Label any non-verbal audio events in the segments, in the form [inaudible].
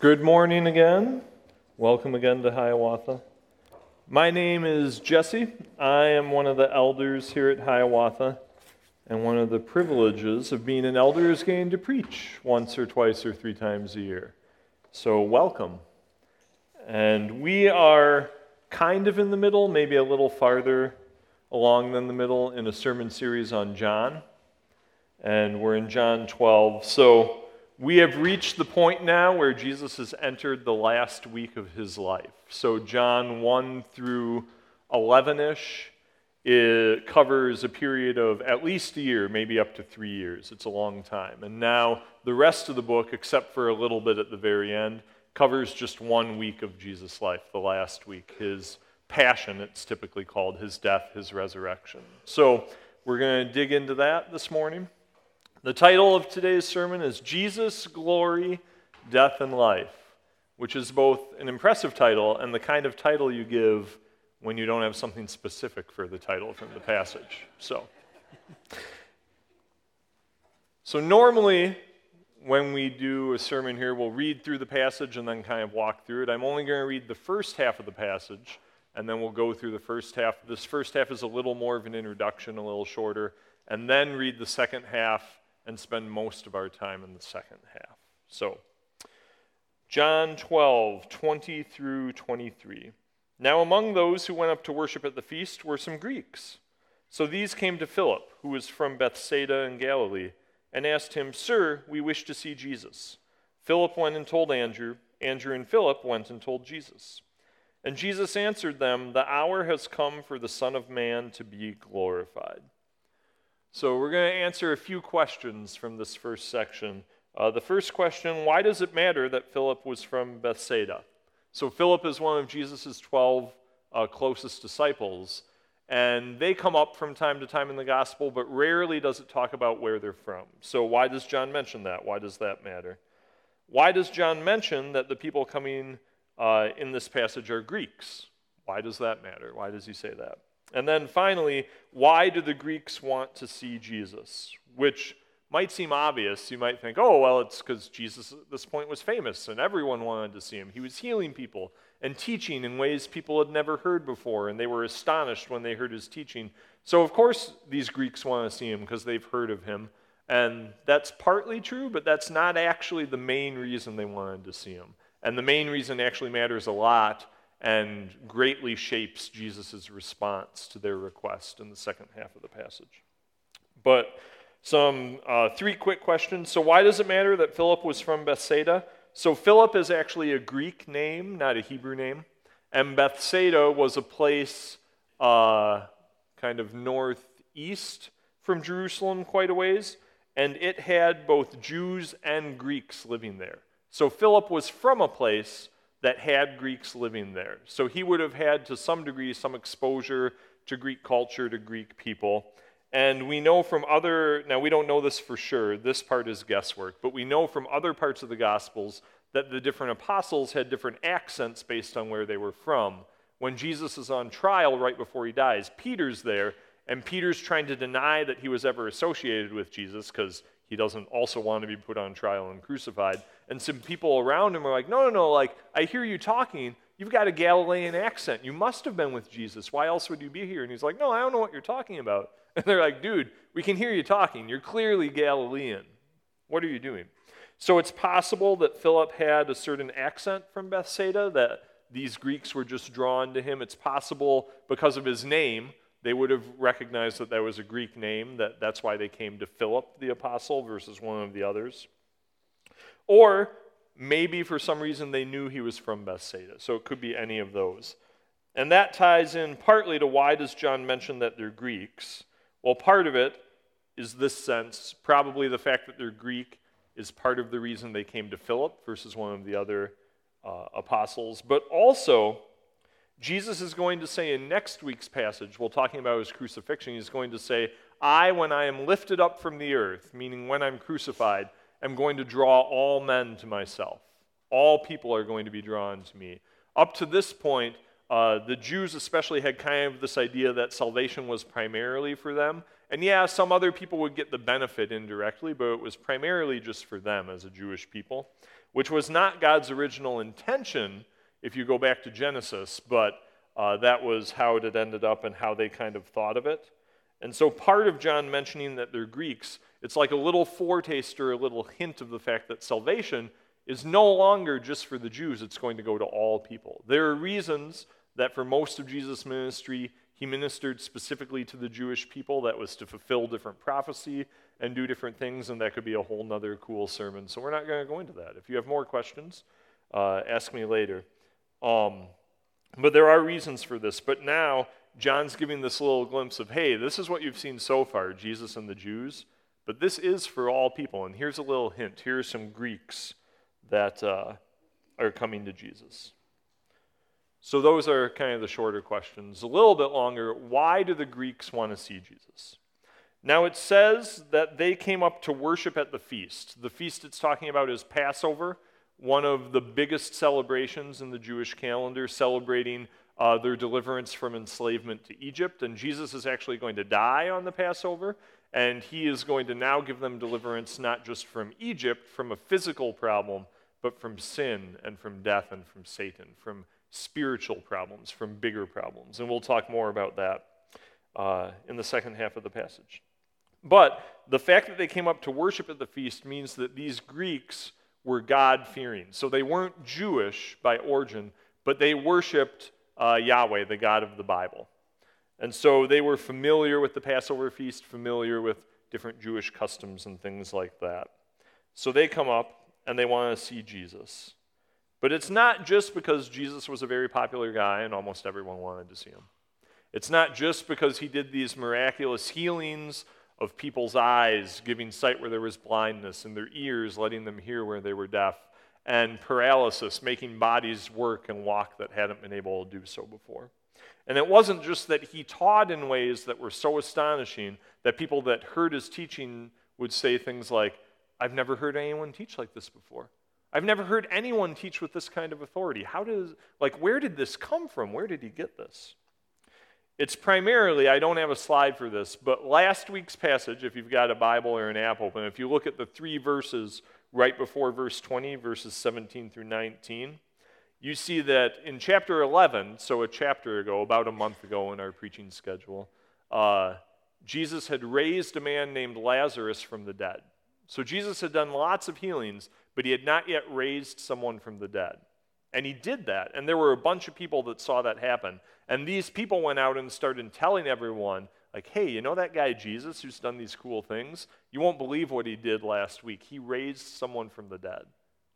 Good morning again. Welcome again to Hiawatha. My name is Jesse. I am one of the elders here at Hiawatha, and one of the privileges of being an elder is getting to preach once or twice or three times a year. So, welcome. And we are kind of in the middle, maybe a little farther along than the middle, in a sermon series on John. And we're in John 12. So, we have reached the point now where Jesus has entered the last week of his life. So, John 1 through 11 ish, it covers a period of at least a year, maybe up to three years. It's a long time. And now, the rest of the book, except for a little bit at the very end, covers just one week of Jesus' life, the last week, his passion, it's typically called, his death, his resurrection. So, we're going to dig into that this morning. The title of today's sermon is Jesus, Glory, Death, and Life, which is both an impressive title and the kind of title you give when you don't have something specific for the title from the passage. So, so normally when we do a sermon here, we'll read through the passage and then kind of walk through it. I'm only going to read the first half of the passage, and then we'll go through the first half. This first half is a little more of an introduction, a little shorter, and then read the second half and spend most of our time in the second half. So, John 12, 20 through 23. Now, among those who went up to worship at the feast were some Greeks. So these came to Philip, who was from Bethsaida in Galilee, and asked him, Sir, we wish to see Jesus. Philip went and told Andrew. Andrew and Philip went and told Jesus. And Jesus answered them, The hour has come for the Son of Man to be glorified. So, we're going to answer a few questions from this first section. Uh, the first question why does it matter that Philip was from Bethsaida? So, Philip is one of Jesus' 12 uh, closest disciples, and they come up from time to time in the gospel, but rarely does it talk about where they're from. So, why does John mention that? Why does that matter? Why does John mention that the people coming uh, in this passage are Greeks? Why does that matter? Why does he say that? And then finally, why do the Greeks want to see Jesus? Which might seem obvious. You might think, oh, well, it's because Jesus at this point was famous and everyone wanted to see him. He was healing people and teaching in ways people had never heard before, and they were astonished when they heard his teaching. So, of course, these Greeks want to see him because they've heard of him. And that's partly true, but that's not actually the main reason they wanted to see him. And the main reason actually matters a lot and greatly shapes Jesus' response to their request in the second half of the passage. But some uh, three quick questions. So, why does it matter that Philip was from Bethsaida? So, Philip is actually a Greek name, not a Hebrew name. And Bethsaida was a place uh, kind of northeast from Jerusalem, quite a ways. And it had both Jews and Greeks living there. So, Philip was from a place that had Greeks living there. So he would have had, to some degree, some exposure to Greek culture, to Greek people. And we know from other, now we don't know this for sure, this part is guesswork, but we know from other parts of the Gospels that the different apostles had different accents based on where they were from. When Jesus is on trial right before he dies, Peter's there, and Peter's trying to deny that he was ever associated with Jesus because he doesn't also want to be put on trial and crucified. And some people around him are like, no, no, no, like, I hear you talking. You've got a Galilean accent. You must have been with Jesus. Why else would you be here? And he's like, no, I don't know what you're talking about. [laughs] And they're like, dude, we can hear you talking. You're clearly Galilean. What are you doing? So it's possible that Philip had a certain accent from Bethsaida, that these Greeks were just drawn to him. It's possible because of his name they would have recognized that that was a Greek name, that that's why they came to Philip the apostle versus one of the others. Or maybe for some reason they knew he was from Bethsaida. So it could be any of those. And that ties in partly to why does John mention that they're Greeks? Well, part of it is this sense, probably the fact that they're Greek is part of the reason they came to Philip versus one of the other uh, apostles, but also Jesus is going to say in next week's passage, while talking about his crucifixion, he's going to say, I, when I am lifted up from the earth, meaning when I'm crucified, am going to draw all men to myself. All people are going to be drawn to me. Up to this point, uh, the Jews especially had kind of this idea that salvation was primarily for them, And yeah, some other people would get the benefit indirectly, but it was primarily just for them as a Jewish people, which was not God's original intention if you go back to Genesis, but uh, that was how it had ended up and how they kind of thought of it. And so part of John mentioning that they're Greeks, it's like a little foretaste or a little hint of the fact that salvation is no longer just for the Jews, it's going to go to all people. There are reasons that for most of Jesus' ministry, he ministered specifically to the Jewish people. That was to fulfill different prophecy and do different things, and that could be a whole nother cool sermon. So we're not going to go into that. If you have more questions, uh, ask me later. Um, but there are reasons for this. But now, John's giving this little glimpse of hey, this is what you've seen so far Jesus and the Jews, but this is for all people. And here's a little hint here are some Greeks that uh, are coming to Jesus. So, those are kind of the shorter questions. A little bit longer why do the Greeks want to see Jesus? Now, it says that they came up to worship at the feast. The feast it's talking about is Passover, one of the biggest celebrations in the Jewish calendar, celebrating uh, their deliverance from enslavement to Egypt. And Jesus is actually going to die on the Passover, and he is going to now give them deliverance not just from Egypt, from a physical problem, but from sin and from death and from Satan, from spiritual problems, from bigger problems. And we'll talk more about that uh, in the second half of the passage. But the fact that they came up to worship at the feast means that these Greeks were God fearing. So they weren't Jewish by origin, but they worshiped uh, Yahweh, the God of the Bible. And so they were familiar with the Passover feast, familiar with different Jewish customs and things like that. So they come up and they want to see Jesus. But it's not just because Jesus was a very popular guy and almost everyone wanted to see him. It's not just because he did these miraculous healings of people's eyes, giving sight where there was blindness, and their ears, letting them hear where they were deaf, and paralysis, making bodies work and walk that hadn't been able to do so before. And it wasn't just that he taught in ways that were so astonishing that people that heard his teaching would say things like, I've never heard anyone teach like this before. I've never heard anyone teach with this kind of authority. How does, like, where did this come from? Where did he get this? It's primarily, I don't have a slide for this, but last week's passage, if you've got a Bible or an app open, if you look at the three verses right before verse 20, verses 17 through 19, you see that in chapter 11, so a chapter ago, about a month ago in our preaching schedule, uh, Jesus had raised a man named Lazarus from the dead. So Jesus had done lots of healings, but he had not yet raised someone from the dead. And he did that. And there were a bunch of people that saw that happen. And these people went out and started telling everyone, like, hey, you know that guy Jesus who's done these cool things? You won't believe what he did last week. He raised someone from the dead.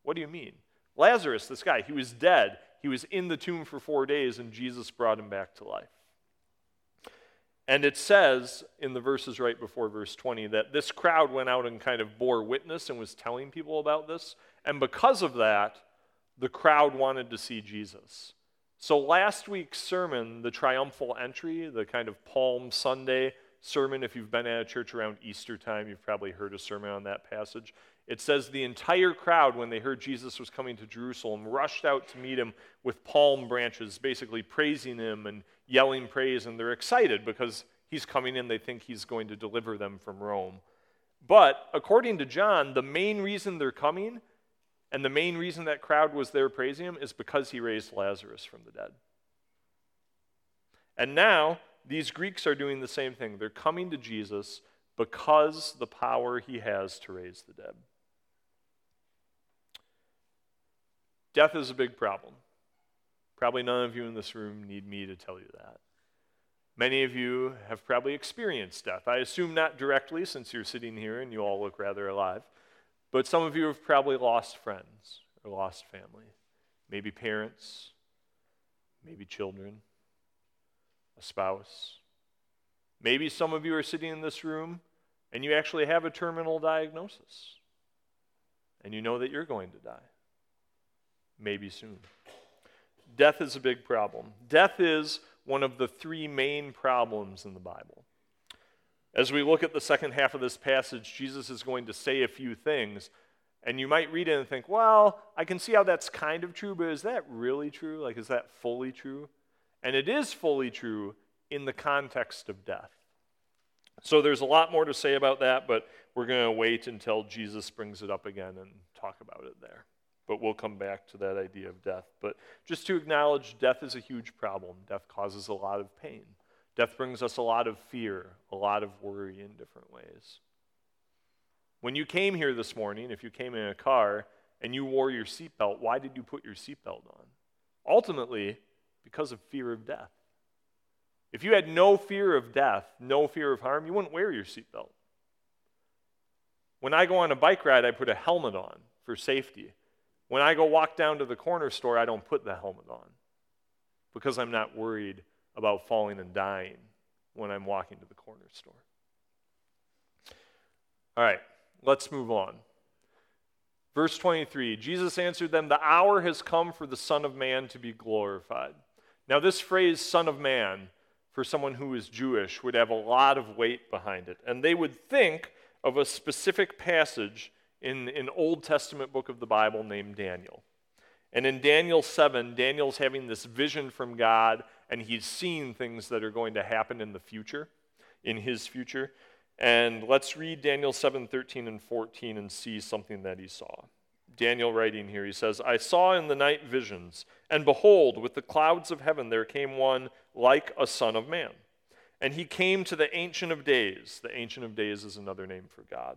What do you mean? Lazarus, this guy, he was dead. He was in the tomb for four days, and Jesus brought him back to life. And it says in the verses right before verse 20 that this crowd went out and kind of bore witness and was telling people about this. And because of that, the crowd wanted to see Jesus. So last week's sermon, the triumphal entry, the kind of Palm Sunday sermon, if you've been at a church around Easter time, you've probably heard a sermon on that passage. It says the entire crowd, when they heard Jesus was coming to Jerusalem, rushed out to meet him with palm branches, basically praising him and yelling praise, and they're excited because he's coming in. They think he's going to deliver them from Rome. But according to John, the main reason they're coming and the main reason that crowd was there praising him is because he raised Lazarus from the dead. And now, these Greeks are doing the same thing. They're coming to Jesus because the power he has to raise the dead. Death is a big problem. Probably none of you in this room need me to tell you that. Many of you have probably experienced death. I assume not directly, since you're sitting here and you all look rather alive. But some of you have probably lost friends or lost family, maybe parents, maybe children, a spouse. Maybe some of you are sitting in this room and you actually have a terminal diagnosis and you know that you're going to die. Maybe soon. Death is a big problem. Death is one of the three main problems in the Bible. As we look at the second half of this passage, Jesus is going to say a few things. And you might read it and think, well, I can see how that's kind of true, but is that really true? Like, is that fully true? And it is fully true in the context of death. So there's a lot more to say about that, but we're going to wait until Jesus brings it up again and talk about it there. But we'll come back to that idea of death. But just to acknowledge death is a huge problem. Death causes a lot of pain. Death brings us a lot of fear, a lot of worry in different ways. When you came here this morning, if you came in a car and you wore your seatbelt, why did you put your seatbelt on? Ultimately, because of fear of death. If you had no fear of death, no fear of harm, you wouldn't wear your seatbelt. When I go on a bike ride, I put a helmet on for safety. When I go walk down to the corner store, I don't put the helmet on because I'm not worried about falling and dying when I'm walking to the corner store. All right, let's move on. Verse 23 Jesus answered them, The hour has come for the Son of Man to be glorified. Now, this phrase, Son of Man, for someone who is Jewish, would have a lot of weight behind it. And they would think of a specific passage in an Old Testament book of the Bible named Daniel. And in Daniel 7, Daniel's having this vision from God, and he's seeing things that are going to happen in the future, in his future. And let's read Daniel 7 13 and 14 and see something that he saw. Daniel writing here, he says, I saw in the night visions, and behold, with the clouds of heaven there came one like a son of man. And he came to the Ancient of Days. The Ancient of Days is another name for God.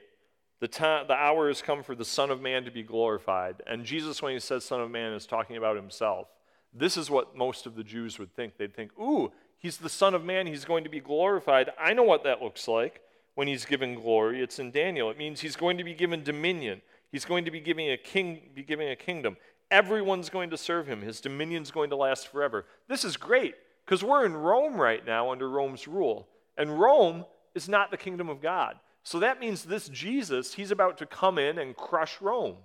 the, time, the hour has come for the Son of Man to be glorified, and Jesus, when he says Son of Man, is talking about himself, this is what most of the Jews would think. They'd think, ooh, he's the Son of Man, he's going to be glorified. I know what that looks like when he's given glory. It's in Daniel. It means he's going to be given dominion. He's going to be giving a king, be giving a kingdom. Everyone's going to serve him. His dominion's going to last forever. This is great because we're in Rome right now under Rome's rule. And Rome is not the kingdom of God. So that means this Jesus, he's about to come in and crush Rome.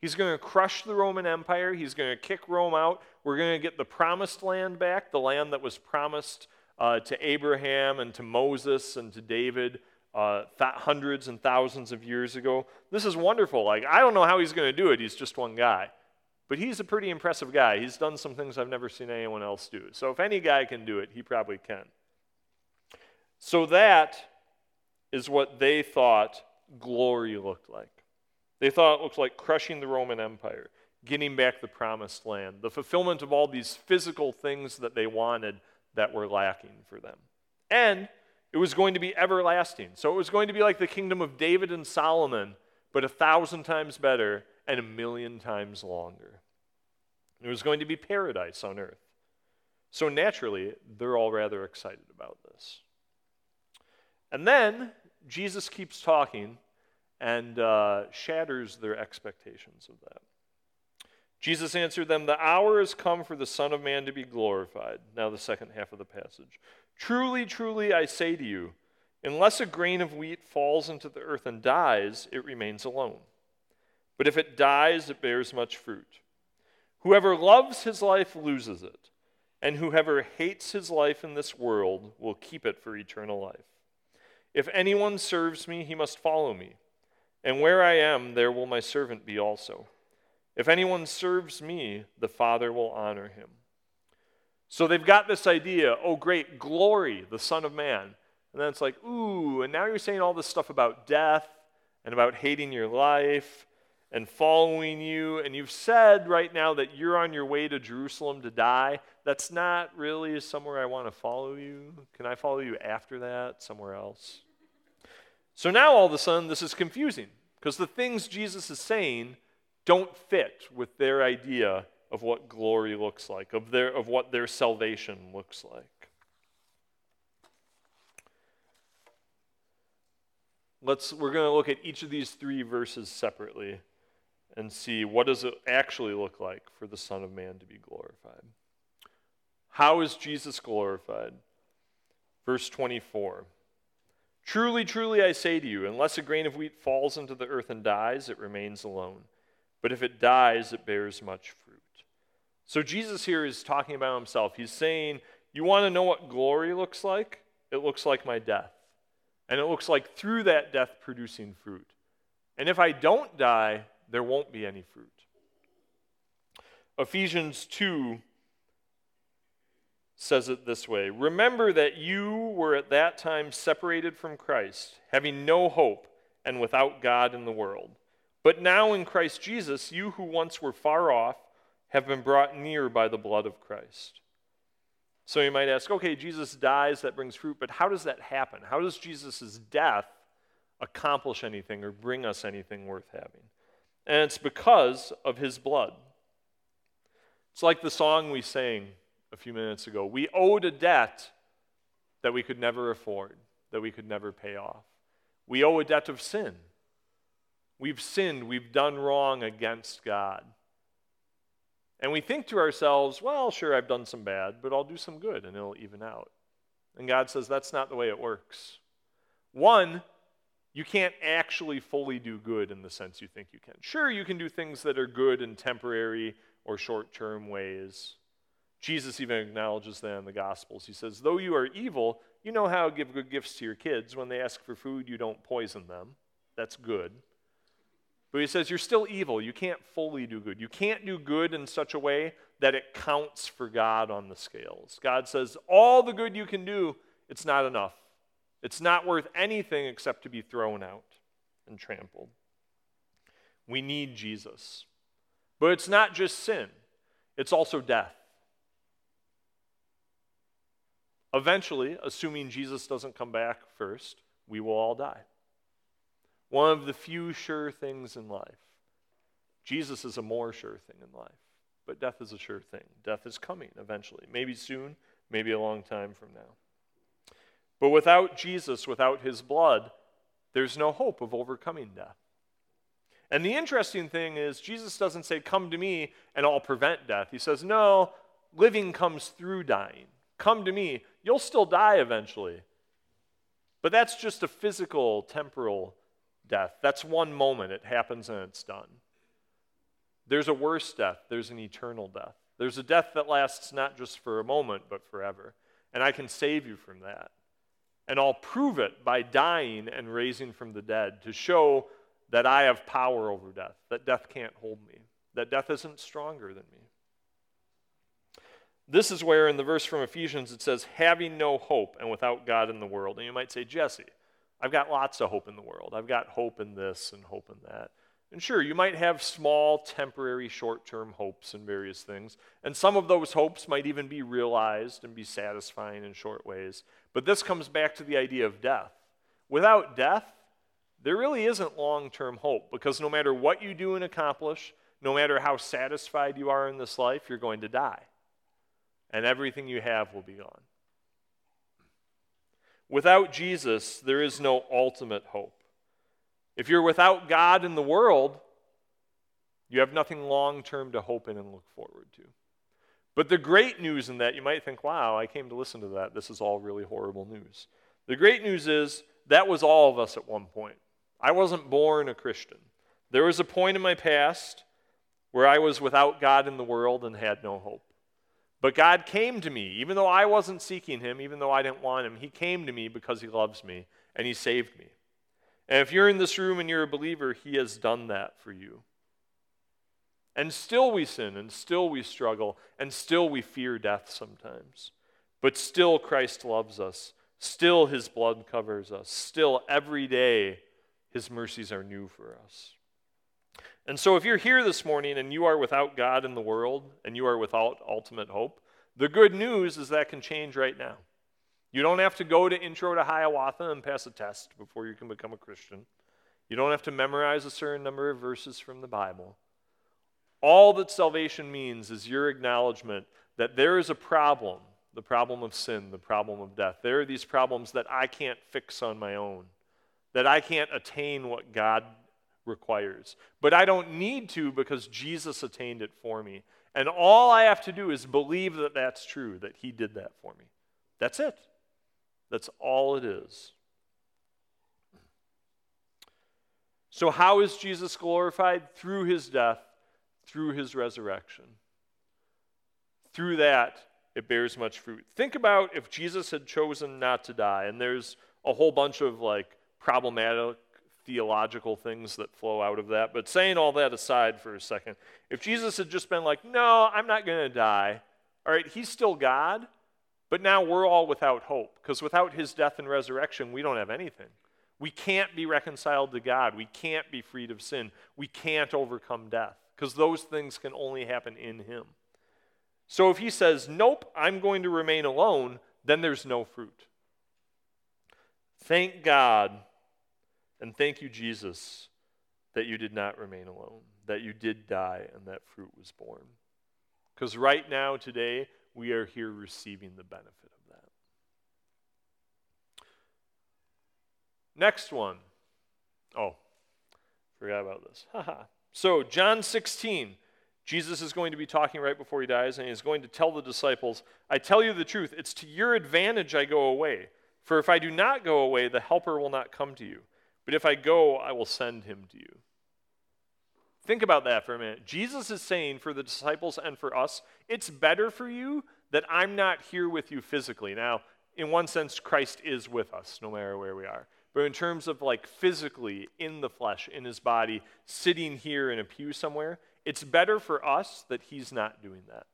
He's going to crush the Roman Empire. He's going to kick Rome out. We're going to get the promised land back, the land that was promised uh, to Abraham and to Moses and to David uh, th- hundreds and thousands of years ago. This is wonderful. Like, I don't know how he's going to do it. He's just one guy. But he's a pretty impressive guy. He's done some things I've never seen anyone else do. So if any guy can do it, he probably can. So that is what they thought glory looked like. They thought it looked like crushing the Roman Empire, getting back the promised land, the fulfillment of all these physical things that they wanted that were lacking for them. And it was going to be everlasting. So it was going to be like the kingdom of David and Solomon, but a thousand times better and a million times longer. It was going to be paradise on earth. So naturally, they're all rather excited about this. And then Jesus keeps talking and uh, shatters their expectations of that. Jesus answered them, The hour has come for the Son of Man to be glorified. Now, the second half of the passage. Truly, truly, I say to you, unless a grain of wheat falls into the earth and dies, it remains alone. But if it dies, it bears much fruit. Whoever loves his life loses it, and whoever hates his life in this world will keep it for eternal life. If anyone serves me, he must follow me, and where I am, there will my servant be also. If anyone serves me, the Father will honor him. So they've got this idea oh, great, glory, the Son of Man. And then it's like, ooh, and now you're saying all this stuff about death and about hating your life and following you. And you've said right now that you're on your way to Jerusalem to die. That's not really somewhere I want to follow you. Can I follow you after that, somewhere else? So now all of a sudden, this is confusing because the things Jesus is saying don't fit with their idea of what glory looks like, of, their, of what their salvation looks like. Let's, we're going to look at each of these three verses separately and see what does it actually look like for the Son of Man to be glorified. How is Jesus glorified? Verse 24. Truly, truly, I say to you, unless a grain of wheat falls into the earth and dies, it remains alone. but if it dies, it bears much fruit. So Jesus here is talking about himself. He's saying, You want to know what glory looks like? It looks like my death. And it looks like through that death producing fruit. And if I don't die, there won't be any fruit. Ephesians 2 says it this way Remember that you were at that time separated from Christ, having no hope and without God in the world. But now in Christ Jesus, you who once were far off have been brought near by the blood of Christ. So you might ask, okay, Jesus dies, that brings fruit, but how does that happen? How does Jesus' death accomplish anything or bring us anything worth having? And it's because of his blood. It's like the song we sang a few minutes ago. We owed a debt that we could never afford, that we could never pay off. We owe a debt of sin We've sinned, we've done wrong against God. And we think to ourselves, well, sure, I've done some bad, but I'll do some good and it'll even out. And God says that's not the way it works. One, you can't actually fully do good in the sense you think you can. Sure, you can do things that are good in temporary or short term ways. Jesus even acknowledges that in the Gospels. He says, Though you are evil, you know how to give good gifts to your kids. When they ask for food, you don't poison them. That's good. But he says you're still evil. You can't fully do good. You can't do good in such a way that it counts for God on the scales. God says, all the good you can do, it's not enough. It's not worth anything except to be thrown out and trampled. We need Jesus. But it's not just sin, it's also death. Eventually, assuming Jesus doesn't come back first, we will all die. One of the few sure things in life. Jesus is a more sure thing in life, but death is a sure thing. Death is coming eventually, maybe soon, maybe a long time from now. But without Jesus, without his blood, there's no hope of overcoming death. And the interesting thing is, Jesus doesn't say, Come to me and I'll prevent death. He says, No, living comes through dying. Come to me. You'll still die eventually. But that's just a physical, temporal death. That's one moment, it happens and it's done. There's a worse death, there's an eternal death. There's a death that lasts not just for a moment, but forever. And I can save you from that. And I'll prove it by dying and raising from the dead to show that I have power over death, that death can't hold me, that death isn't stronger than me. This is where in the verse from Ephesians it says, having no hope and without God in the world. And you might say, Jesse, I've got lots of hope in the world. I've got hope in this and hope in that. And sure, you might have small, temporary, short term hopes in various things. And some of those hopes might even be realized and be satisfying in short ways. But this comes back to the idea of death. Without death, there really isn't long term hope because no matter what you do and accomplish, no matter how satisfied you are in this life, you're going to die. And everything you have will be gone. Without Jesus, there is no ultimate hope. If you're without God in the world, you have nothing long term to hope in and look forward to. But the great news in that, you might think, wow, I came to listen to that. This is all really horrible news. The great news is that was all of us at one point. I wasn't born a Christian. There was a point in my past where I was without God in the world and had no hope. But God came to me, even though I wasn't seeking Him, even though I didn't want Him. He came to me because He loves me and He saved me. And if you're in this room and you're a believer, He has done that for you. And still we sin, and still we struggle, and still we fear death sometimes. But still Christ loves us. Still His blood covers us. Still every day His mercies are new for us. And so, if you're here this morning and you are without God in the world and you are without ultimate hope, the good news is that can change right now. You don't have to go to Intro to Hiawatha and pass a test before you can become a Christian. You don't have to memorize a certain number of verses from the Bible. All that salvation means is your acknowledgement that there is a problem the problem of sin, the problem of death. There are these problems that I can't fix on my own, that I can't attain what God requires. But I don't need to because Jesus attained it for me. And all I have to do is believe that that's true, that He did that for me. That's it. That's all it is. So, how is Jesus glorified? Through His death through his resurrection. Through that, it bears much fruit. Think about if Jesus had chosen not to die, and there's a whole bunch of like problematic theological things that flow out of that. But saying all that aside for a second, if Jesus had just been like, no, I'm not going to die, all right, he's still God, but now we're all without hope because without his death and resurrection, we don't have anything. We can't be reconciled to God. We can't be freed of sin. We can't overcome death because those things can only happen in him. So if he says, nope, I'm going to remain alone, then there's no fruit. Thank God and thank you, Jesus, that you did not remain alone, that you did die and that fruit was born. Because right now, today, we are here receiving the benefit of that. Next one. Oh, forgot about this. [laughs] so, John 16. Jesus is going to be talking right before he dies, and he's going to tell the disciples, I tell you the truth, it's to your advantage I go away. For if I do not go away, the Helper will not come to you. But if I go, I will send him to you. Think about that for a minute. Jesus is saying for the disciples and for us, it's better for you that I'm not here with you physically. Now, in one sense, Christ is with us no matter where we are. But in terms of like physically in the flesh, in his body, sitting here in a pew somewhere, it's better for us that he's not doing that.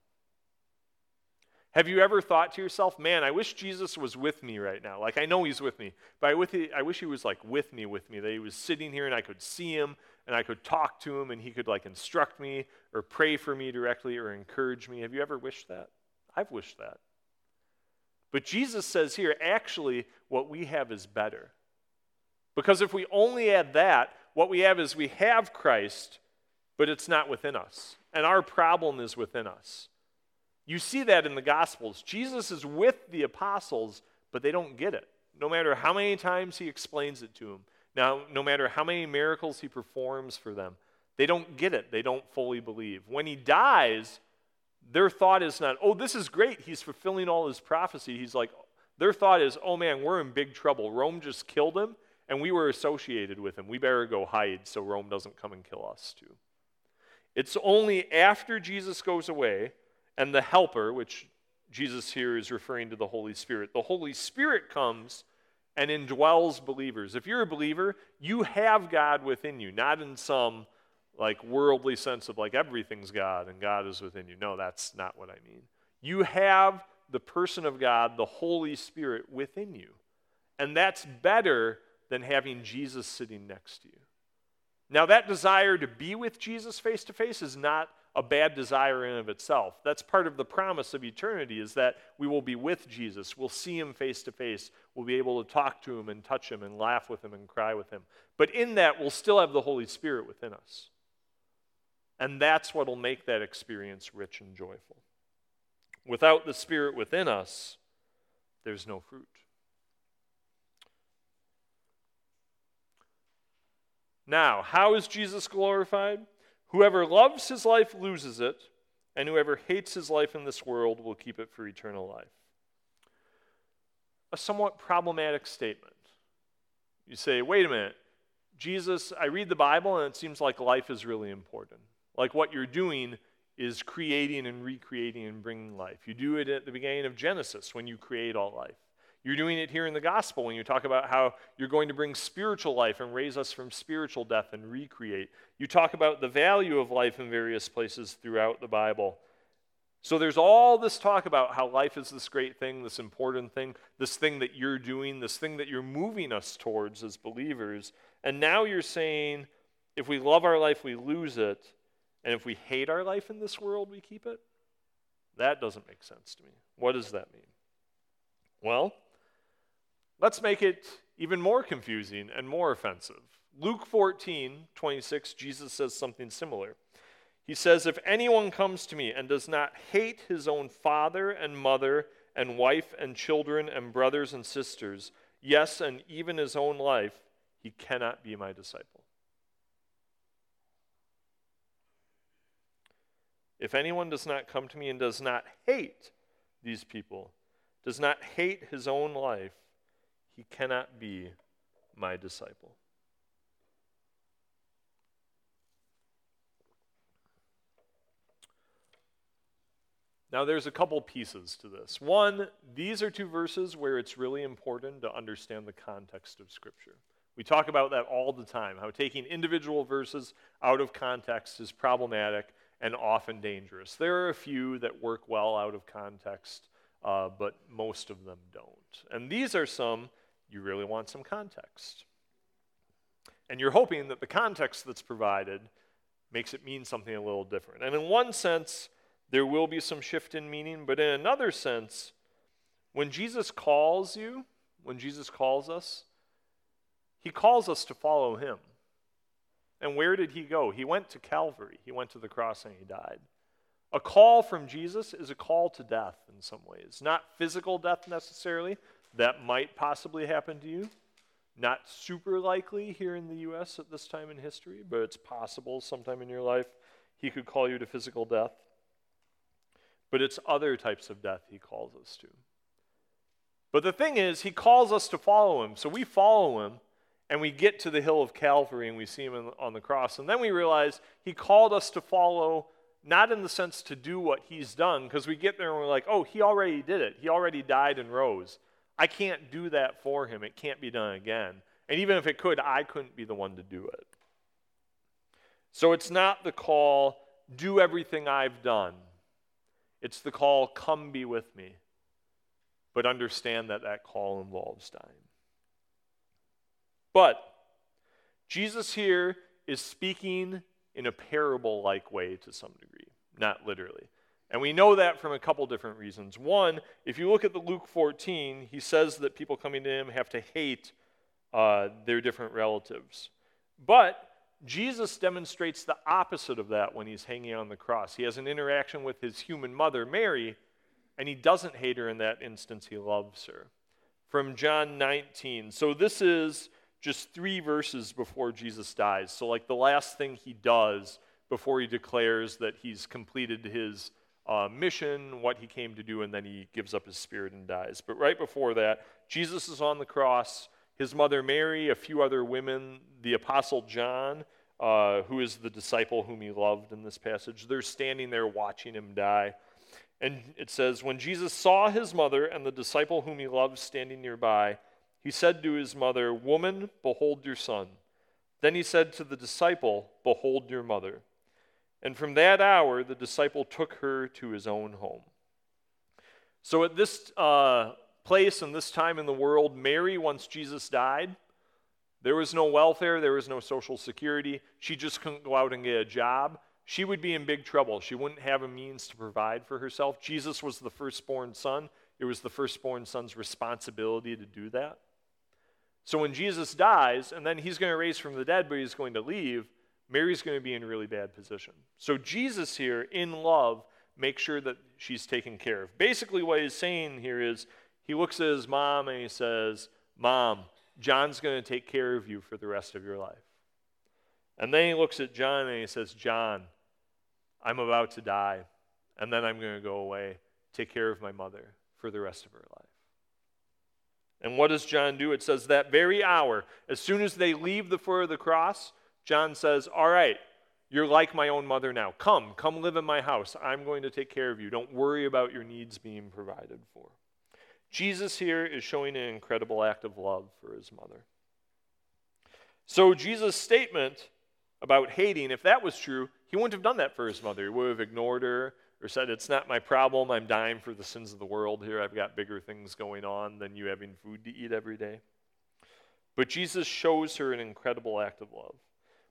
Have you ever thought to yourself, man, I wish Jesus was with me right now? Like, I know he's with me, but I, with, I wish he was like with me, with me, that he was sitting here and I could see him and I could talk to him and he could like instruct me or pray for me directly or encourage me. Have you ever wished that? I've wished that. But Jesus says here, actually, what we have is better. Because if we only add that, what we have is we have Christ, but it's not within us. And our problem is within us. You see that in the Gospels. Jesus is with the apostles, but they don't get it. No matter how many times he explains it to them, now, no matter how many miracles he performs for them, they don't get it. They don't fully believe. When he dies, their thought is not, oh, this is great. He's fulfilling all his prophecy. He's like, their thought is, oh man, we're in big trouble. Rome just killed him, and we were associated with him. We better go hide so Rome doesn't come and kill us too. It's only after Jesus goes away and the Helper, which Jesus here is referring to the Holy Spirit. The Holy Spirit comes and indwells believers. If you're a believer, you have God within you, not in some like worldly sense of like everything's God and God is within you. No, that's not what I mean. You have the person of God, the Holy Spirit within you. And that's better than having Jesus sitting next to you. Now, that desire to be with Jesus face to face is not a bad desire in of itself. That's part of the promise of eternity is that we will be with Jesus. We'll see him face to face. We'll be able to talk to him and touch him and laugh with him and cry with him. But in that, we'll still have the Holy Spirit within us. And that's what will make that experience rich and joyful. Without the Spirit within us, there's no fruit. Now, how is Jesus glorified? Whoever loves his life loses it, and whoever hates his life in this world will keep it for eternal life. A somewhat problematic statement. You say, wait a minute, Jesus, I read the Bible and it seems like life is really important. Like what you're doing is creating and recreating and bringing life. You do it at the beginning of Genesis when you create all life. You're doing it here in the gospel when you talk about how you're going to bring spiritual life and raise us from spiritual death and recreate. You talk about the value of life in various places throughout the Bible. So there's all this talk about how life is this great thing, this important thing, this thing that you're doing, this thing that you're moving us towards as believers. And now you're saying if we love our life, we lose it. And if we hate our life in this world, we keep it? That doesn't make sense to me. What does that mean? Well, Let's make it even more confusing and more offensive. Luke 14, 26, Jesus says something similar. He says, If anyone comes to me and does not hate his own father and mother and wife and children and brothers and sisters, yes, and even his own life, he cannot be my disciple. If anyone does not come to me and does not hate these people, does not hate his own life, he cannot be my disciple. Now, there's a couple pieces to this. One, these are two verses where it's really important to understand the context of Scripture. We talk about that all the time, how taking individual verses out of context is problematic and often dangerous. There are a few that work well out of context, uh, but most of them don't. And these are some you really want some context. And you're hoping that the context that's provided makes it mean something a little different. And in one sense, there will be some shift in meaning, but in another sense, when Jesus calls you, when Jesus calls us, he calls us to follow him. And where did he go? He went to Calvary. He went to the cross and he died. A call from Jesus is a call to death in some ways. Not physical death necessarily, that might possibly happen to you. Not super likely here in the U.S. at this time in history, but it's possible sometime in your life he could call you to physical death. But it's other types of death he calls us to. But the thing is, he calls us to follow him. So we follow him, and we get to the hill of Calvary and we see him on the cross. And then we realize he called us to follow, not in the sense to do what he's done, because we get there and we're like, oh, he already did it. He already died and rose. I can't do that for him. It can't be done again. And even if it could, I couldn't be the one to do it. So it's not the call, do everything I've done. It's the call, come be with me. But understand that that call involves dying. But Jesus here is speaking in a parable like way to some degree, not literally. And we know that from a couple different reasons. One, if you look at the Luke 14, he says that people coming to him have to hate uh, their different relatives. But Jesus demonstrates the opposite of that when he's hanging on the cross. He has an interaction with his human mother, Mary, and he doesn't hate her in that instance. He loves her. From John 19. So this is just three verses before Jesus dies. So, like the last thing he does before he declares that he's completed his uh, mission, what he came to do, and then he gives up his spirit and dies. But right before that, Jesus is on the cross. His mother Mary, a few other women, the Apostle John, uh, who is the disciple whom he loved in this passage, they're standing there watching him die. And it says, When Jesus saw his mother and the disciple whom he loved standing nearby, he said to his mother, Woman, behold your son. Then he said to the disciple, Behold your mother. And from that hour, the disciple took her to his own home. So, at this uh, place and this time in the world, Mary, once Jesus died, there was no welfare, there was no social security. She just couldn't go out and get a job. She would be in big trouble. She wouldn't have a means to provide for herself. Jesus was the firstborn son. It was the firstborn son's responsibility to do that. So when Jesus dies, and then he's going to raise from the dead, but he's going to leave, Mary's going to be in really bad position. So Jesus here, in love, makes sure that she's taken care of. Basically, what he's saying here is he looks at his mom and he says, Mom, John's going to take care of you for the rest of your life. And then he looks at John and he says, John, I'm about to die, and then I'm going to go away, take care of my mother for the rest of her life. And what does John do? It says that very hour, as soon as they leave the foot of the cross, John says, All right, you're like my own mother now. Come, come live in my house. I'm going to take care of you. Don't worry about your needs being provided for. Jesus here is showing an incredible act of love for his mother. So, Jesus' statement about hating, if that was true, he wouldn't have done that for his mother. He would have ignored her or said, It's not my problem. I'm dying for the sins of the world here. I've got bigger things going on than you having food to eat every day. But Jesus shows her an incredible act of love.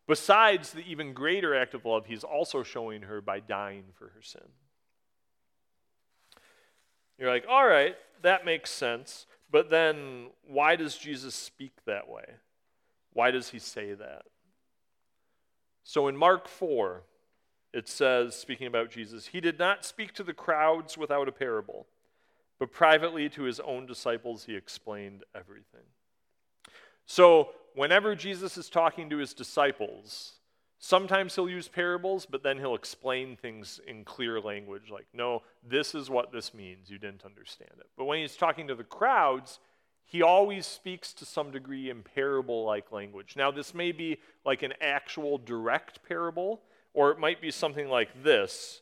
Besides the even greater act of love, he's also showing her by dying for her sin. You're like, all right, that makes sense. But then why does Jesus speak that way? Why does he say that? So in Mark 4, it says, speaking about Jesus, he did not speak to the crowds without a parable, but privately to his own disciples he explained everything. So whenever Jesus is talking to his disciples, sometimes he'll use parables, but then he'll explain things in clear language, like, no, this is what this means. You didn't understand it. But when he's talking to the crowds, he always speaks to some degree in parable like language. Now, this may be like an actual direct parable, or it might be something like this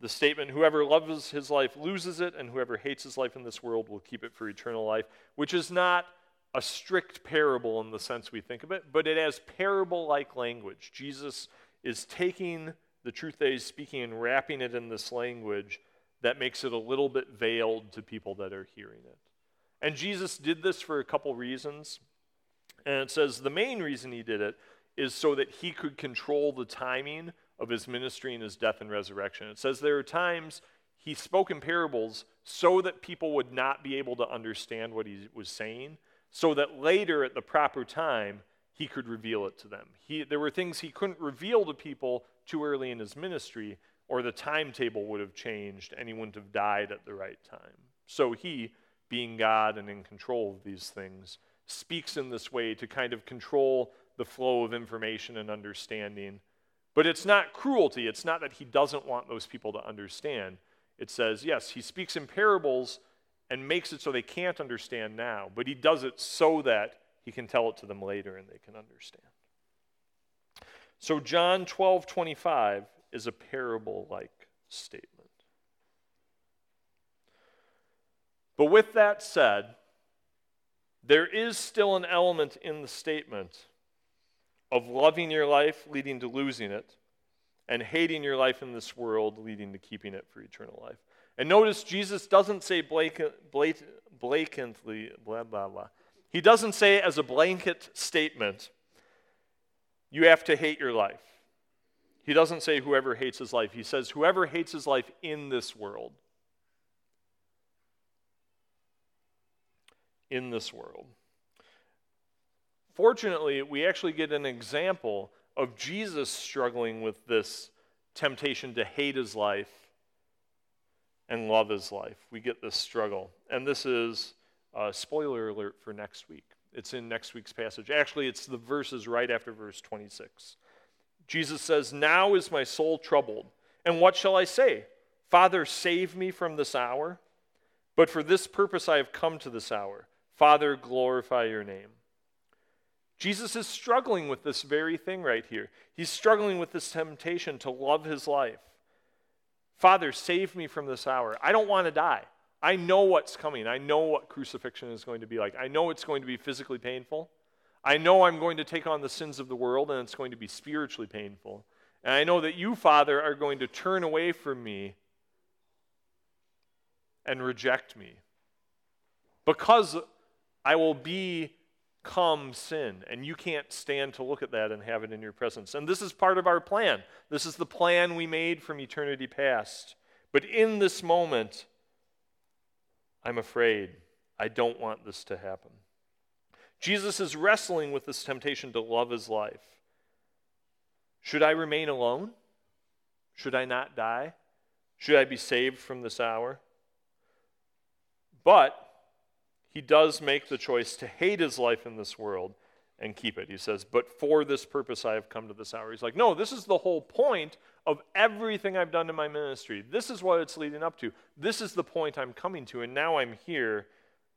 the statement, whoever loves his life loses it, and whoever hates his life in this world will keep it for eternal life, which is not a strict parable in the sense we think of it, but it has parable like language. Jesus is taking the truth that he's speaking and wrapping it in this language that makes it a little bit veiled to people that are hearing it. And Jesus did this for a couple reasons. And it says the main reason he did it is so that he could control the timing of his ministry and his death and resurrection. It says there are times he spoke in parables so that people would not be able to understand what he was saying, so that later at the proper time he could reveal it to them. He, there were things he couldn't reveal to people too early in his ministry, or the timetable would have changed and he wouldn't have died at the right time. So he, being God and in control of these things, speaks in this way to kind of control the flow of information and understanding but it's not cruelty. It's not that he doesn't want those people to understand. It says, yes, he speaks in parables and makes it so they can't understand now, but he does it so that he can tell it to them later and they can understand. So John 12, 25 is a parable like statement. But with that said, there is still an element in the statement of loving your life leading to losing it, and hating your life in this world leading to keeping it for eternal life. And notice Jesus doesn't say blatantly, blah, blah, blah. He doesn't say as a blanket statement, you have to hate your life. He doesn't say whoever hates his life. He says whoever hates his life in this world. In this world. Fortunately, we actually get an example of Jesus struggling with this temptation to hate his life and love his life. We get this struggle. And this is a spoiler alert for next week. It's in next week's passage. Actually, it's the verses right after verse 26. Jesus says, Now is my soul troubled. And what shall I say? Father, save me from this hour. But for this purpose I have come to this hour. Father, glorify your name. Jesus is struggling with this very thing right here. He's struggling with this temptation to love his life. Father, save me from this hour. I don't want to die. I know what's coming. I know what crucifixion is going to be like. I know it's going to be physically painful. I know I'm going to take on the sins of the world and it's going to be spiritually painful. And I know that you, Father, are going to turn away from me and reject me because I will be come sin. And you can't stand to look at that and have it in your presence. And this is part of our plan. This is the plan we made from eternity past. But in this moment, I'm afraid. I don't want this to happen. Jesus is wrestling with this temptation to love his life. Should I remain alone? Should I not die? Should I be saved from this hour? But he does make the choice to hate his life in this world and keep it. He says, But for this purpose I have come to this hour. He's like, No, this is the whole point of everything I've done in my ministry. This is what it's leading up to. This is the point I'm coming to, and now I'm here.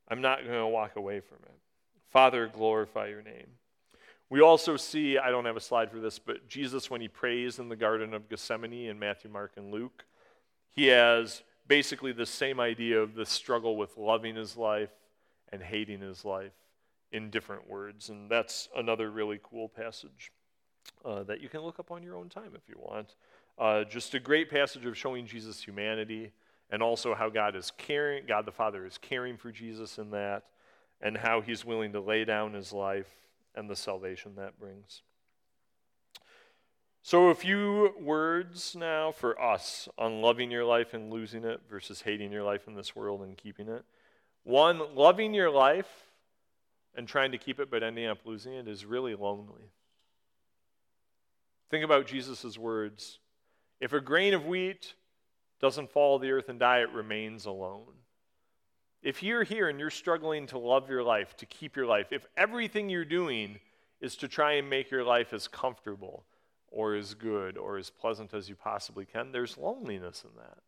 I'm not going to walk away from it. Father, glorify your name. We also see, I don't have a slide for this, but Jesus, when he prays in the Garden of Gethsemane in Matthew, Mark, and Luke, he has basically the same idea of the struggle with loving his life and hating his life in different words. And that's another really cool passage uh, that you can look up on your own time if you want. Uh, just a great passage of showing Jesus' humanity and also how God is caring, God the Father is caring for Jesus in that, and how he's willing to lay down his life and the salvation that brings. So, a few words now for us on loving your life and losing it versus hating your life in this world and keeping it. One, loving your life and trying to keep it but ending up losing it is really lonely. Think about Jesus' words. If a grain of wheat doesn't fall to the earth and die, it remains alone. If you're here and you're struggling to love your life, to keep your life, if everything you're doing is to try and make your life as comfortable or as good or as pleasant as you possibly can, there's loneliness in that.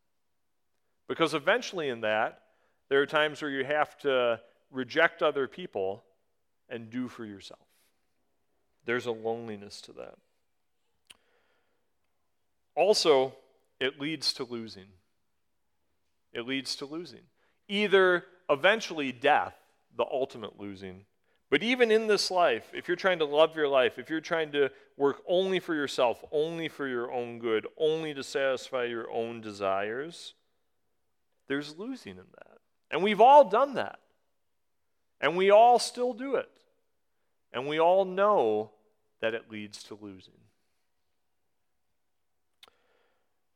Because eventually, in that, there are times where you have to reject other people and do for yourself. There's a loneliness to that. Also, it leads to losing. It leads to losing. Either eventually death, the ultimate losing, but even in this life, if you're trying to love your life, if you're trying to work only for yourself, only for your own good, only to satisfy your own desires, there's losing in that. And we've all done that. And we all still do it. And we all know that it leads to losing.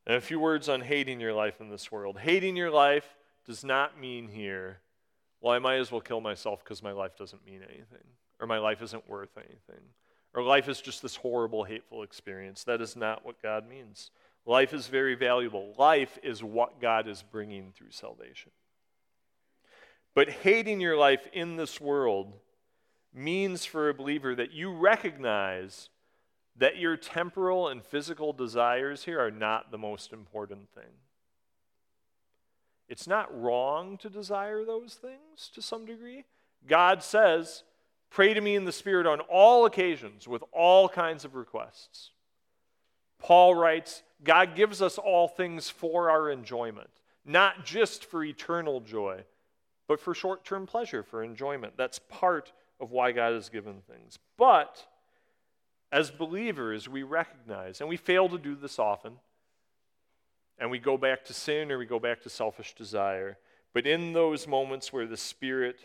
And a few words on hating your life in this world. Hating your life does not mean here well, I might as well kill myself because my life doesn't mean anything, or my life isn't worth anything, or life is just this horrible, hateful experience. That is not what God means. Life is very valuable. Life is what God is bringing through salvation. But hating your life in this world means for a believer that you recognize that your temporal and physical desires here are not the most important thing. It's not wrong to desire those things to some degree. God says, Pray to me in the Spirit on all occasions with all kinds of requests. Paul writes, God gives us all things for our enjoyment, not just for eternal joy, but for short term pleasure, for enjoyment. That's part of why God has given things. But as believers, we recognize, and we fail to do this often, and we go back to sin or we go back to selfish desire. But in those moments where the Spirit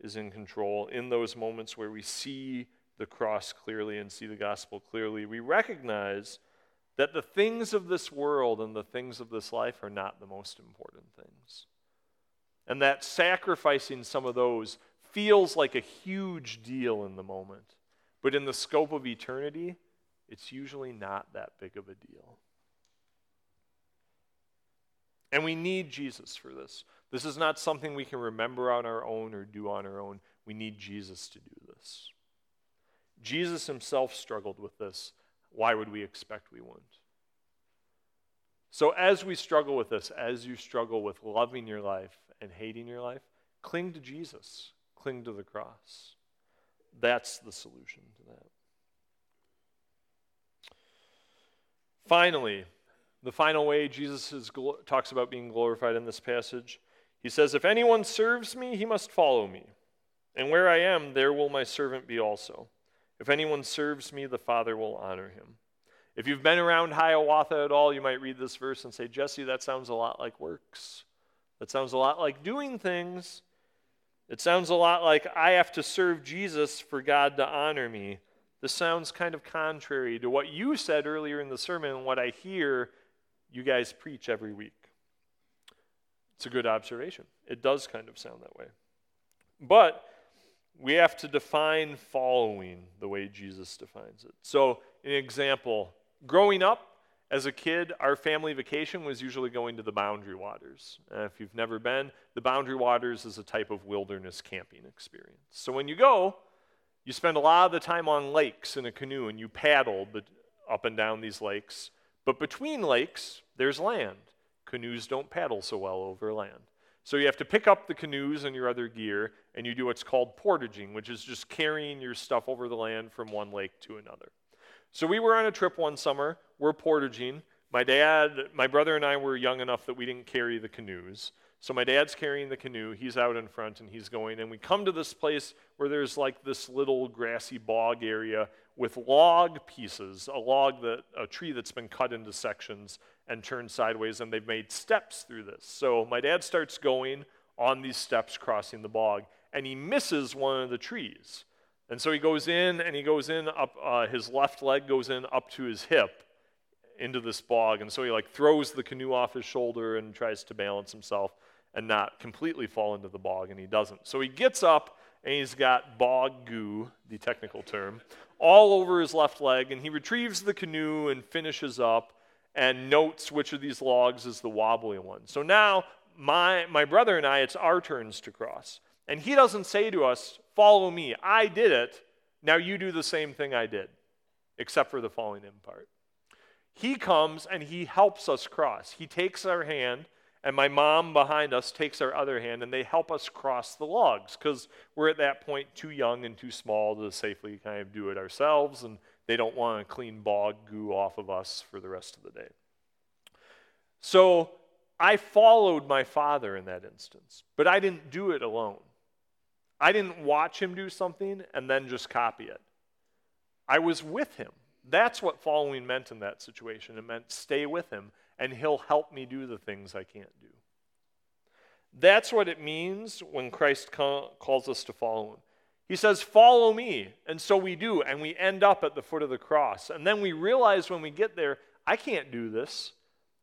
is in control, in those moments where we see the cross clearly and see the gospel clearly, we recognize that the things of this world and the things of this life are not the most important things. And that sacrificing some of those feels like a huge deal in the moment. But in the scope of eternity, it's usually not that big of a deal. And we need Jesus for this. This is not something we can remember on our own or do on our own. We need Jesus to do this. Jesus himself struggled with this. Why would we expect we wouldn't? So, as we struggle with this, as you struggle with loving your life and hating your life, cling to Jesus, cling to the cross. That's the solution to that. Finally, the final way Jesus is, talks about being glorified in this passage, he says, If anyone serves me, he must follow me. And where I am, there will my servant be also. If anyone serves me, the Father will honor him. If you've been around Hiawatha at all, you might read this verse and say, Jesse, that sounds a lot like works. That sounds a lot like doing things. It sounds a lot like I have to serve Jesus for God to honor me. This sounds kind of contrary to what you said earlier in the sermon and what I hear you guys preach every week. It's a good observation. It does kind of sound that way. But we have to define following the way Jesus defines it. So, an example growing up as a kid, our family vacation was usually going to the Boundary Waters. Uh, if you've never been, the Boundary Waters is a type of wilderness camping experience. So, when you go, you spend a lot of the time on lakes in a canoe and you paddle up and down these lakes but between lakes, there's land. Canoes don't paddle so well over land. So you have to pick up the canoes and your other gear, and you do what's called portaging, which is just carrying your stuff over the land from one lake to another. So we were on a trip one summer. We're portaging. My dad, my brother, and I were young enough that we didn't carry the canoes. So my dad's carrying the canoe. He's out in front and he's going. And we come to this place where there's like this little grassy bog area with log pieces, a log that a tree that's been cut into sections and turned sideways, and they've made steps through this. So my dad starts going on these steps crossing the bog, and he misses one of the trees. And so he goes in, and he goes in up. Uh, his left leg goes in up to his hip into this bog, and so he like throws the canoe off his shoulder and tries to balance himself and not completely fall into the bog, and he doesn't. So he gets up and he's got bog goo, the technical term, all over his left leg, and he retrieves the canoe and finishes up and notes which of these logs is the wobbly one. So now, my, my brother and I, it's our turns to cross. And he doesn't say to us, Follow me, I did it, now you do the same thing I did, except for the falling in part. He comes and he helps us cross. He takes our hand and my mom behind us takes our other hand and they help us cross the logs because we're at that point too young and too small to safely kind of do it ourselves and they don't want to clean bog goo off of us for the rest of the day. So I followed my father in that instance, but I didn't do it alone. I didn't watch him do something and then just copy it. I was with him. That's what following meant in that situation. It meant stay with him, and he'll help me do the things I can't do. That's what it means when Christ calls us to follow him. He says, Follow me. And so we do, and we end up at the foot of the cross. And then we realize when we get there, I can't do this.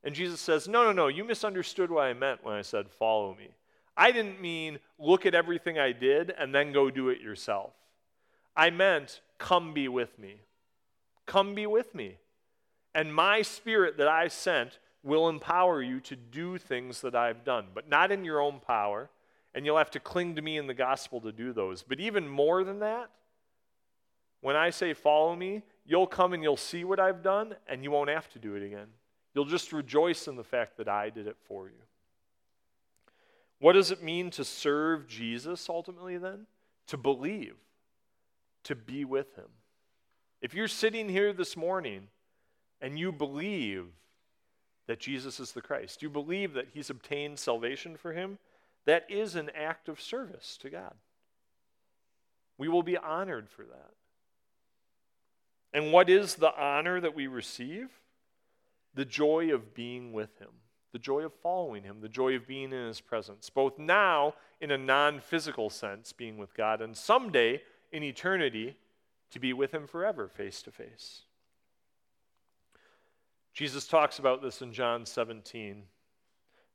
And Jesus says, No, no, no, you misunderstood what I meant when I said, Follow me. I didn't mean look at everything I did and then go do it yourself. I meant come be with me. Come be with me. And my spirit that I sent will empower you to do things that I've done, but not in your own power. And you'll have to cling to me in the gospel to do those. But even more than that, when I say follow me, you'll come and you'll see what I've done, and you won't have to do it again. You'll just rejoice in the fact that I did it for you. What does it mean to serve Jesus ultimately then? To believe, to be with him. If you're sitting here this morning and you believe that Jesus is the Christ, you believe that he's obtained salvation for him, that is an act of service to God. We will be honored for that. And what is the honor that we receive? The joy of being with him the joy of following him, the joy of being in his presence, both now in a non physical sense, being with God, and someday in eternity to be with him forever, face to face. Jesus talks about this in John 17.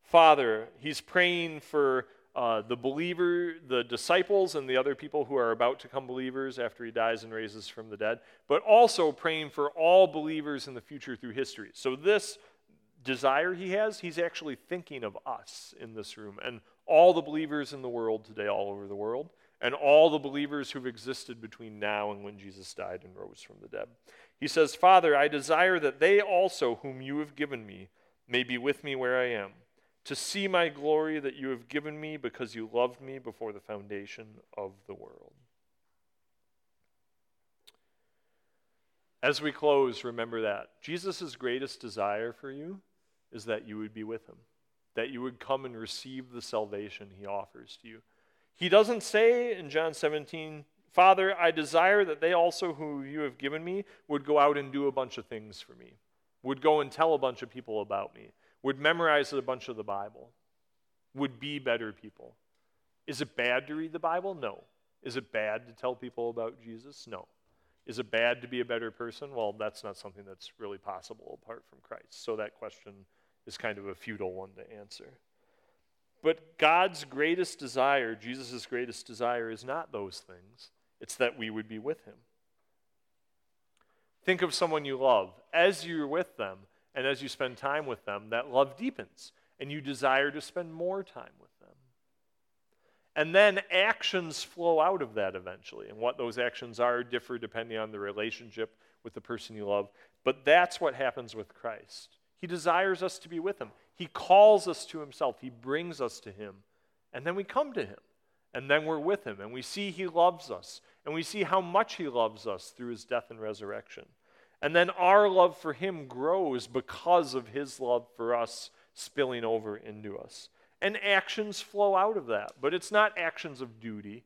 Father, he's praying for uh, the believer, the disciples, and the other people who are about to come believers after he dies and raises from the dead, but also praying for all believers in the future through history. So, this desire he has, he's actually thinking of us in this room and all the believers in the world today, all over the world, and all the believers who've existed between now and when Jesus died and rose from the dead. He says, Father, I desire that they also, whom you have given me, may be with me where I am, to see my glory that you have given me because you loved me before the foundation of the world. As we close, remember that. Jesus' greatest desire for you is that you would be with him, that you would come and receive the salvation he offers to you. He doesn't say in John 17, Father, I desire that they also, who you have given me, would go out and do a bunch of things for me, would go and tell a bunch of people about me, would memorize a bunch of the Bible, would be better people. Is it bad to read the Bible? No. Is it bad to tell people about Jesus? No. Is it bad to be a better person? Well, that's not something that's really possible apart from Christ. So that question is kind of a futile one to answer. But God's greatest desire, Jesus' greatest desire, is not those things. It's that we would be with him. Think of someone you love. As you're with them and as you spend time with them, that love deepens and you desire to spend more time with them. And then actions flow out of that eventually. And what those actions are differ depending on the relationship with the person you love. But that's what happens with Christ. He desires us to be with him. He calls us to himself. He brings us to him. And then we come to him. And then we're with him. And we see he loves us. And we see how much he loves us through his death and resurrection. And then our love for him grows because of his love for us spilling over into us. And actions flow out of that. But it's not actions of duty.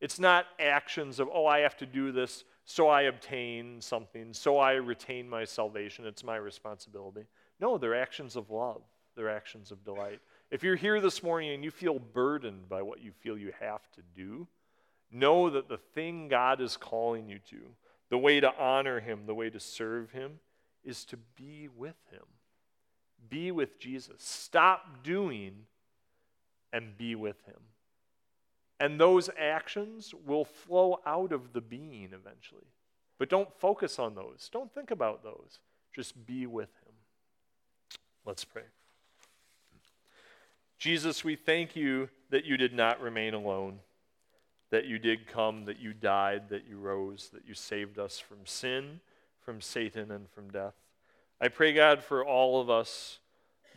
It's not actions of, oh, I have to do this so I obtain something, so I retain my salvation. It's my responsibility. No, they're actions of love, they're actions of delight. If you're here this morning and you feel burdened by what you feel you have to do, know that the thing God is calling you to, the way to honor Him, the way to serve Him, is to be with Him. Be with Jesus. Stop doing and be with Him. And those actions will flow out of the being eventually. But don't focus on those. Don't think about those. Just be with Him. Let's pray. Jesus, we thank you that you did not remain alone, that you did come, that you died, that you rose, that you saved us from sin, from Satan, and from death. I pray, God, for all of us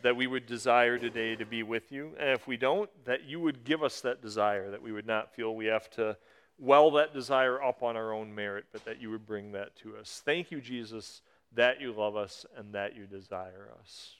that we would desire today to be with you. And if we don't, that you would give us that desire, that we would not feel we have to well that desire up on our own merit, but that you would bring that to us. Thank you, Jesus, that you love us and that you desire us.